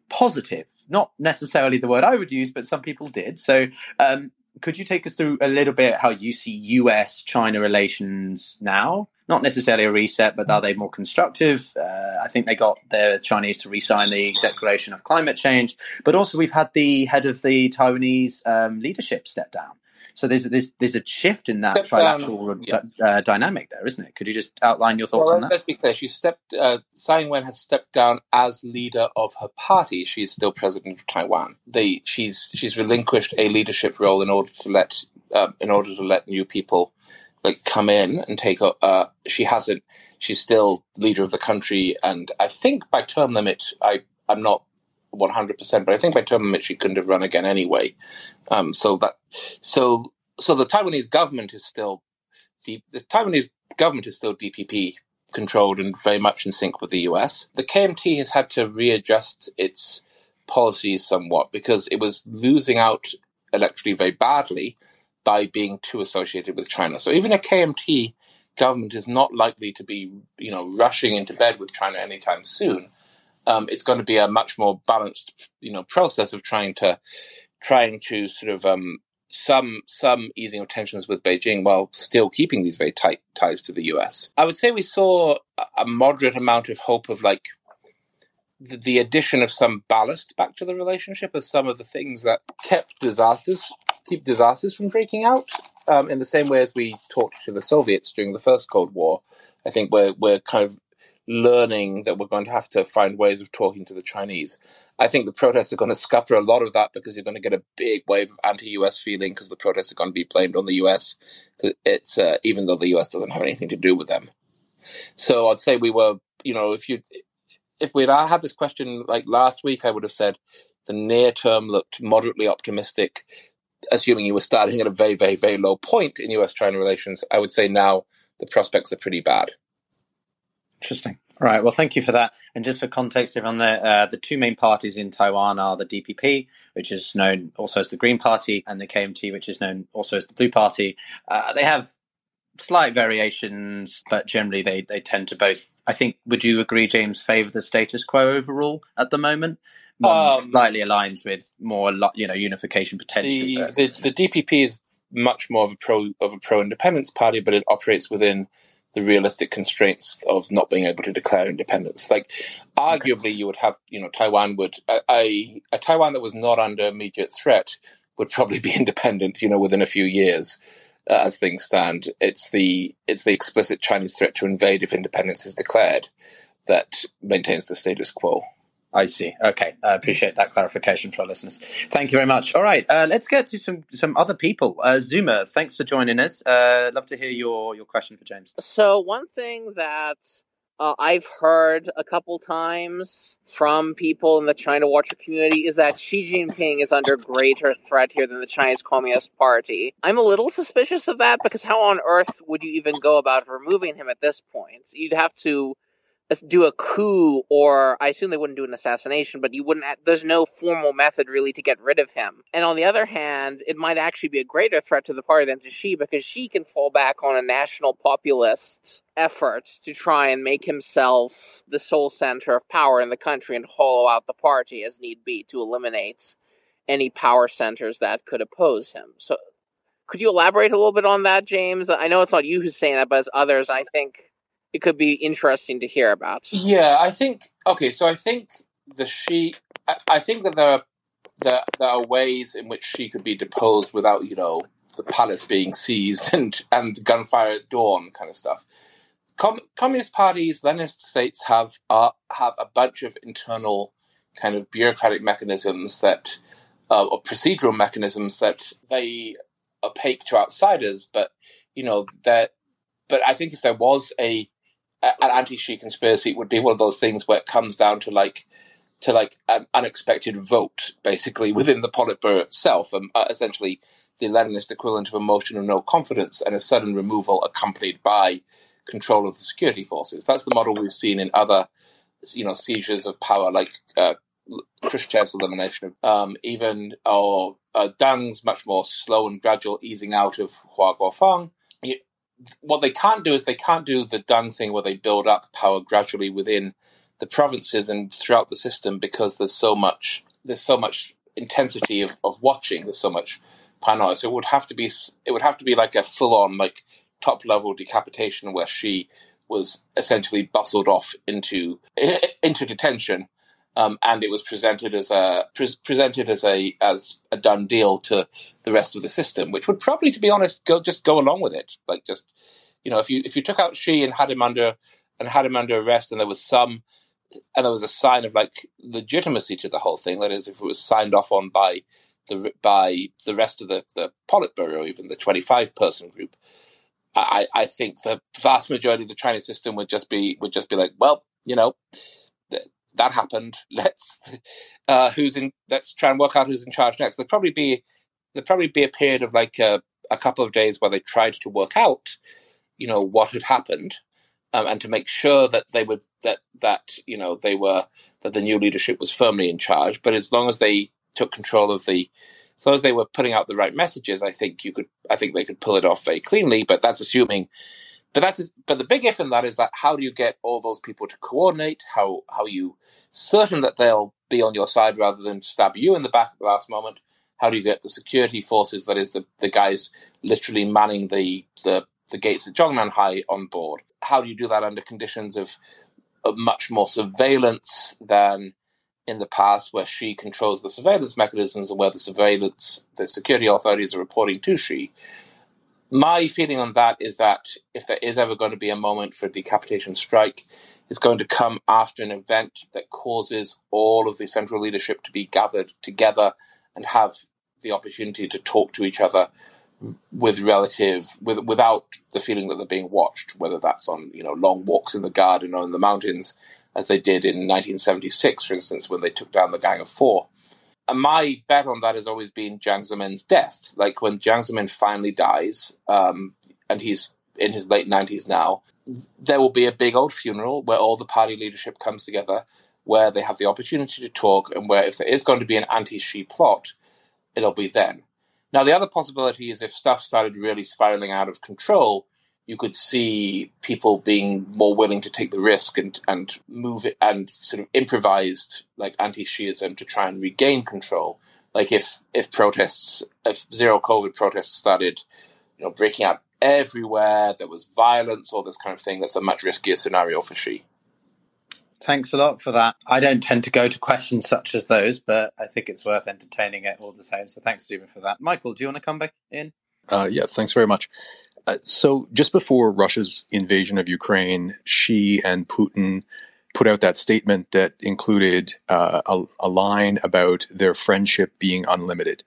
positive, not necessarily the word I would use, but some people did. So, um, could you take us through a little bit how you see US China relations now? Not necessarily a reset, but are they more constructive? Uh, I think they got the Chinese to re sign the Declaration of Climate Change, but also we've had the head of the Taiwanese um, leadership step down. So there's there's there's a shift in that step trilateral down, yeah. uh, dynamic there, isn't it? Could you just outline your thoughts well, on that? Let's be clear. She stepped. Uh, Tsai Ing-wen has stepped down as leader of her party. She is still president of Taiwan. They she's she's relinquished a leadership role in order to let uh, in order to let new people like come in and take. Uh, she hasn't. She's still leader of the country, and I think by term limit, I I'm not 100%, but I think by term limit she couldn't have run again anyway. Um, so that, so, so the Taiwanese government is still, the, the Taiwanese government is still DPP controlled and very much in sync with the US. The KMT has had to readjust its policies somewhat because it was losing out electorally very badly by being too associated with China. So even a KMT government is not likely to be, you know, rushing into bed with China anytime soon um, it's going to be a much more balanced, you know, process of trying to trying to sort of um, some some easing of tensions with Beijing while still keeping these very tight ties to the U.S. I would say we saw a moderate amount of hope of like the, the addition of some ballast back to the relationship of some of the things that kept disasters keep disasters from breaking out. Um, in the same way as we talked to the Soviets during the first Cold War, I think we're we're kind of learning that we're going to have to find ways of talking to the Chinese. I think the protests are going to scupper a lot of that because you're going to get a big wave of anti-US feeling because the protests are going to be blamed on the US. It's uh, even though the US doesn't have anything to do with them. So I'd say we were, you know, if you if we'd had this question like last week, I would have said the near term looked moderately optimistic, assuming you were starting at a very, very, very low point in US China relations. I would say now the prospects are pretty bad. Interesting. All right. Well, thank you for that. And just for context, everyone, the uh, the two main parties in Taiwan are the DPP, which is known also as the Green Party, and the KMT, which is known also as the Blue Party. Uh, they have slight variations, but generally they, they tend to both. I think. Would you agree, James, favour the status quo overall at the moment? Um, slightly aligns with more, you know, unification potential. The, the, the DPP is much more of a pro of a pro independence party, but it operates within the realistic constraints of not being able to declare independence. Like, arguably, you would have, you know, Taiwan would a, a Taiwan that was not under immediate threat would probably be independent, you know, within a few years. Uh, as things stand, it's the it's the explicit Chinese threat to invade if independence is declared that maintains the status quo. I see. Okay, I appreciate that clarification for our listeners. Thank you very much. All right, uh, let's get to some some other people. Uh, Zuma, thanks for joining us. Uh, love to hear your your question for James. So one thing that uh, I've heard a couple times from people in the China Watcher community is that Xi Jinping is under greater threat here than the Chinese Communist Party. I'm a little suspicious of that because how on earth would you even go about removing him at this point? You'd have to do a coup or I assume they wouldn't do an assassination, but you wouldn't, there's no formal method really to get rid of him. And on the other hand, it might actually be a greater threat to the party than to Xi because Xi can fall back on a national populist effort to try and make himself the sole center of power in the country and hollow out the party as need be to eliminate any power centers that could oppose him. So could you elaborate a little bit on that, James? I know it's not you who's saying that, but as others, I think it could be interesting to hear about. Yeah, I think okay. So I think the Xi. I, I think that there are there, there are ways in which Xi could be deposed without you know the palace being seized and and gunfire at dawn kind of stuff. Com- Communist parties, Leninist states have uh, have a bunch of internal kind of bureaucratic mechanisms that uh, or procedural mechanisms that they opaque to outsiders, but you know that. But I think if there was a an anti-Xi conspiracy would be one of those things where it comes down to like to like an unexpected vote, basically within the Politburo itself, um, uh, essentially the Leninist equivalent of a motion of no confidence and a sudden removal accompanied by control of the security forces. That's the model we've seen in other, you know, seizures of power, like uh, Khrushchev's elimination, of um, even or uh, Deng's much more slow and gradual easing out of Hua Guofeng what they can't do is they can't do the Deng thing where they build up power gradually within the provinces and throughout the system because there's so much there's so much intensity of, of watching there's so much paranoia. So it would have to be it would have to be like a full on like top level decapitation where Xi was essentially bustled off into into detention, um, and it was presented as a pre- presented as a as a done deal to the rest of the system, which would probably, to be honest, go just go along with it. Like just you know, if you if you took out Xi and had him under and had him under arrest, and there was some and there was a sign of like legitimacy to the whole thing. That is, if it was signed off on by the by the rest of the the Politburo, even the twenty five person group, I, I think the vast majority of the Chinese system would just be would just be like, well, you know, that happened. Let's uh, who's in. Let's try and work out who's in charge next. There'd probably be there'd probably be a period of like a, a couple of days where they tried to work out, you know, what had happened, um, and to make sure that they would that that you know they were that the new leadership was firmly in charge. But as long as they took control of the as long as they were putting out the right messages, I think you could. I think they could pull it off very cleanly. But that's assuming. But that's but the big if in that is that how do you get all those people to coordinate? How how you certain that they'll be on your side rather than stab you in the back at the last moment? How do you get the security forces, that is the the guys literally manning the the, the gates at Zhongnanhai on board? How do you do that under conditions of, of much more surveillance than in the past where Xi controls the surveillance mechanisms and where the surveillance, the security authorities are reporting to Xi. My feeling on that is that if there is ever going to be a moment for a decapitation strike, it's going to come after an event that causes all of the central leadership to be gathered together and have the opportunity to talk to each other with relative with without the feeling that they're being watched, whether that's on you know long walks in the garden or in the mountains, as they did in 1976, for instance, when they took down the Gang of Four. My bet on that has always been Jiang Zemin's death. Like when Jiang Zemin finally dies, um, and he's in his late 90s now, there will be a big old funeral where all the party leadership comes together, where they have the opportunity to talk, and where if there is going to be an anti Xi plot, it'll be then. Now, the other possibility is if stuff started really spiraling out of control, you could see people being more willing to take the risk and, and move it and sort of improvised like anti-Shiism to try and regain control. Like if if protests, if zero COVID protests started, you know, breaking out everywhere, there was violence, all this kind of thing. That's a much riskier scenario for Xi. Thanks a lot for that. I don't tend to go to questions such as those, but I think it's worth entertaining it all the same. So thanks, Stephen, for that. Michael, do you want to come back in? Uh, yeah, thanks very much. Uh, so, just before Russia's invasion of Ukraine, Xi and Putin put out that statement that included uh, a, a, line about their friendship being unlimited.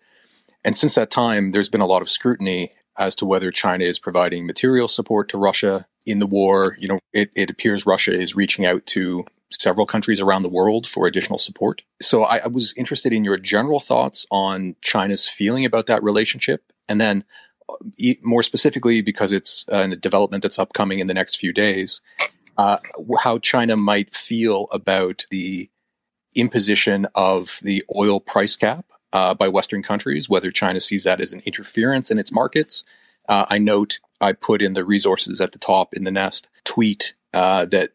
And since that time, there's been a lot of scrutiny as to whether China is providing material support to Russia in the war. You know, it, it appears Russia is reaching out to several countries around the world for additional support. So I, I was interested in your general thoughts on China's feeling about that relationship. And then more specifically because it's a development that's upcoming in the next few days, uh, how China might feel about the imposition of the oil price cap uh, by Western countries, whether China sees that as an interference in its markets. Uh, I note I put in the resources at the top in the nest tweet uh, that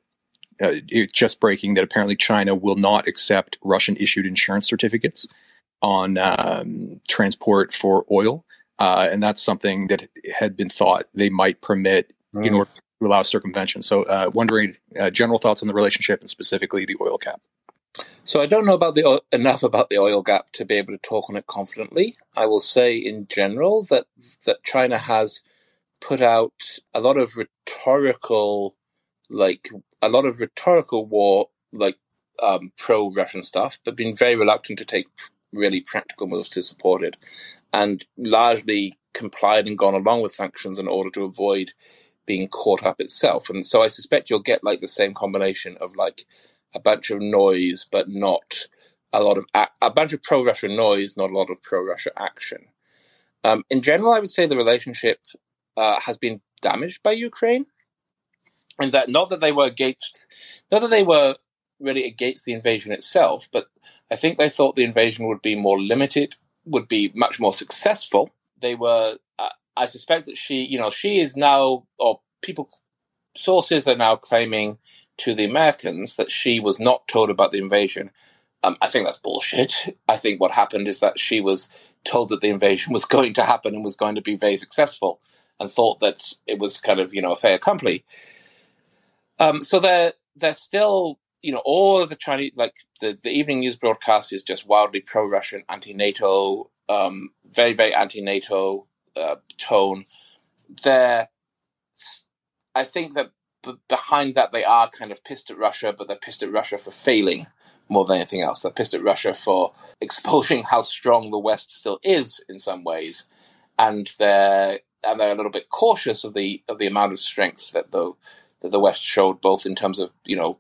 uh, it's just breaking that apparently China will not accept Russian issued insurance certificates on um, transport for oil. Uh, and that's something that had been thought they might permit mm. in order to allow circumvention. So, uh, wondering uh, general thoughts on the relationship and specifically the oil cap. So, I don't know about the enough about the oil gap to be able to talk on it confidently. I will say, in general, that that China has put out a lot of rhetorical, like a lot of rhetorical war, like um, pro-Russian stuff, but been very reluctant to take really practical moves to support it and largely complied and gone along with sanctions in order to avoid being caught up itself. And so I suspect you'll get like the same combination of like a bunch of noise, but not a lot of a, a bunch of pro Russia noise, not a lot of pro Russia action. Um, in general, I would say the relationship uh, has been damaged by Ukraine, and that not that they were against, not that they were really against the invasion itself, but I think they thought the invasion would be more limited would be much more successful. They were, uh, I suspect that Xi, you know, Xi is now, or people, sources are now claiming to the Americans that Xi was not told about the invasion Um, I think that's bullshit. I think what happened is that Xi was told that the invasion was going to happen and was going to be very successful, and thought that it was kind of you know a fait accompli. Um, so they're they're still you know all of the Chinese like the the evening news broadcast is just wildly pro Russian, anti NATO, um, very very anti NATO uh, tone. They're I think that b- behind that they are kind of pissed at Russia, but they're pissed at Russia for failing more than anything else. They're pissed at Russia for exposing how strong the West still is in some ways, and they're and they're a little bit cautious of the of the amount of strength that the that the West showed, both in terms of you know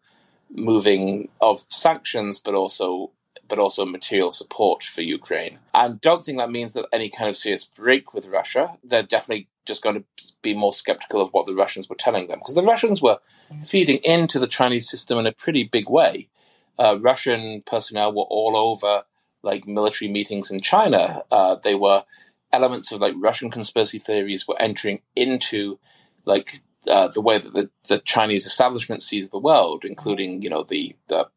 moving of sanctions, but also but also material support for Ukraine. And don't think that means that any kind of serious break with Russia. They're definitely just going to be more skeptical of what the Russians were telling them because the Russians were feeding into the Chinese system in a pretty big way. Uh, Russian personnel were all over like military meetings in China. Uh, they were elements of like Russian conspiracy theories were entering into like uh, the way that the, the Chinese establishment sees the world, including you know the the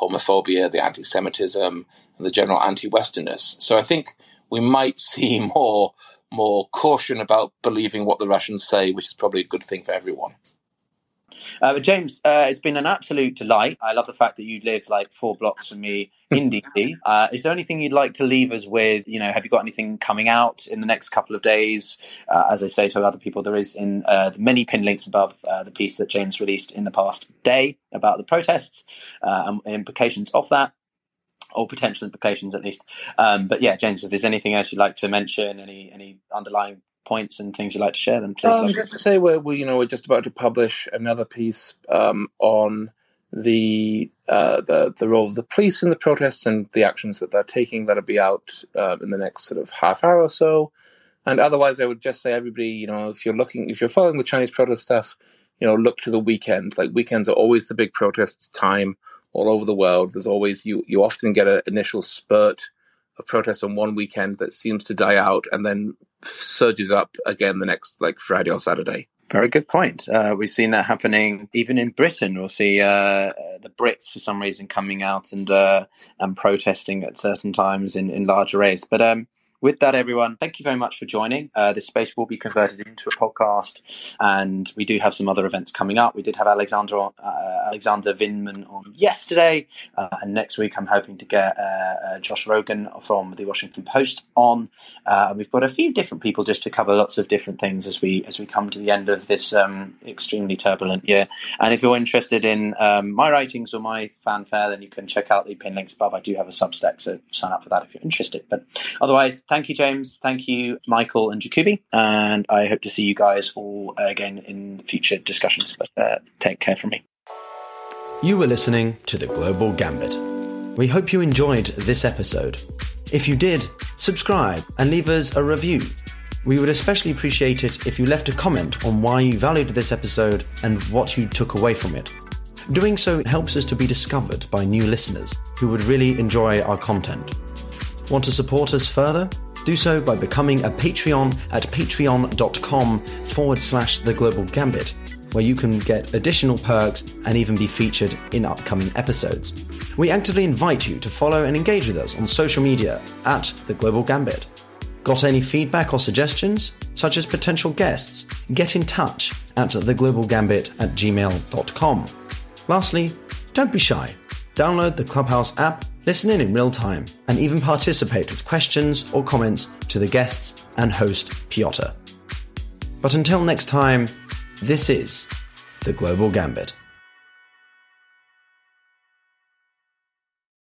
homophobia, the anti-Semitism, and the general anti-Westerness. So I think we might see more more caution about believing what the Russians say, which is probably a good thing for everyone. Uh, James, uh, it's been an absolute delight. I love the fact that you live like four blocks from me in DC. Uh, is there anything you'd like to leave us with? You know, have you got anything coming out in the next couple of days? Uh, as I say to other people, there is in uh, the many pin links above uh, the piece that James released in the past day about the protests and implications of that or potential implications at least. Um, but yeah, James, if there's anything else you'd like to mention, any any underlying points and things you'd like to share, then please. Um, just to say, we're we, you know we're just about to publish another piece um, on the uh, the the role of the police in the protests and the actions that they're taking. That'll be out uh, in the next sort of half hour or so. And otherwise, I would just say everybody, you know, if you're looking, if you're following the Chinese protest stuff, you know, look to the weekend. Like weekends are always the big protest time all over the world. There's always you you often get an initial spurt of protest on one weekend that seems to die out and then surges up again the next like Friday or Saturday. Very good point. Uh, we've seen that happening even in Britain. We'll see uh, the Brits for some reason coming out and uh, and protesting at certain times in, in large arrays. But um, with that, everyone, thank you very much for joining. Uh, this space will be converted into a podcast, and we do have some other events coming up. We did have Alexander uh, Alexander Vindman on yesterday, uh, and next week I'm hoping to get uh, uh, Josh Rogin from the Washington Post on. Uh, we've got a few different people just to cover lots of different things as we as we come to the end of this um, extremely turbulent year. And if you're interested in um, my writings or my fanfare, then you can check out the pin links above. I do have a Substack, so sign up for that if you're interested. But otherwise thank you, James. Thank you, Michael and Jacoby. And I hope to see you guys all again in future discussions. But uh, take care from me. You were listening to The Global Gambit. We hope you enjoyed this episode. If you did, subscribe and leave us a review. We would especially appreciate it if you left a comment on why you valued this episode and what you took away from it. Doing so helps us to be discovered by new listeners who would really enjoy our content. Want to support us further? Do so by becoming a Patreon at patreon.com forward slash the global gambit, where you can get additional perks and even be featured in upcoming episodes. We actively invite you to follow and engage with us on social media at the global gambit. Got any feedback or suggestions, such as potential guests? Get in touch at theglobalgambit at gmail.com. Lastly, don't be shy. Download the Clubhouse app listen in in real time, and even participate with questions or comments to the guests and host Pyotr. But until next time, this is the Global Gambit.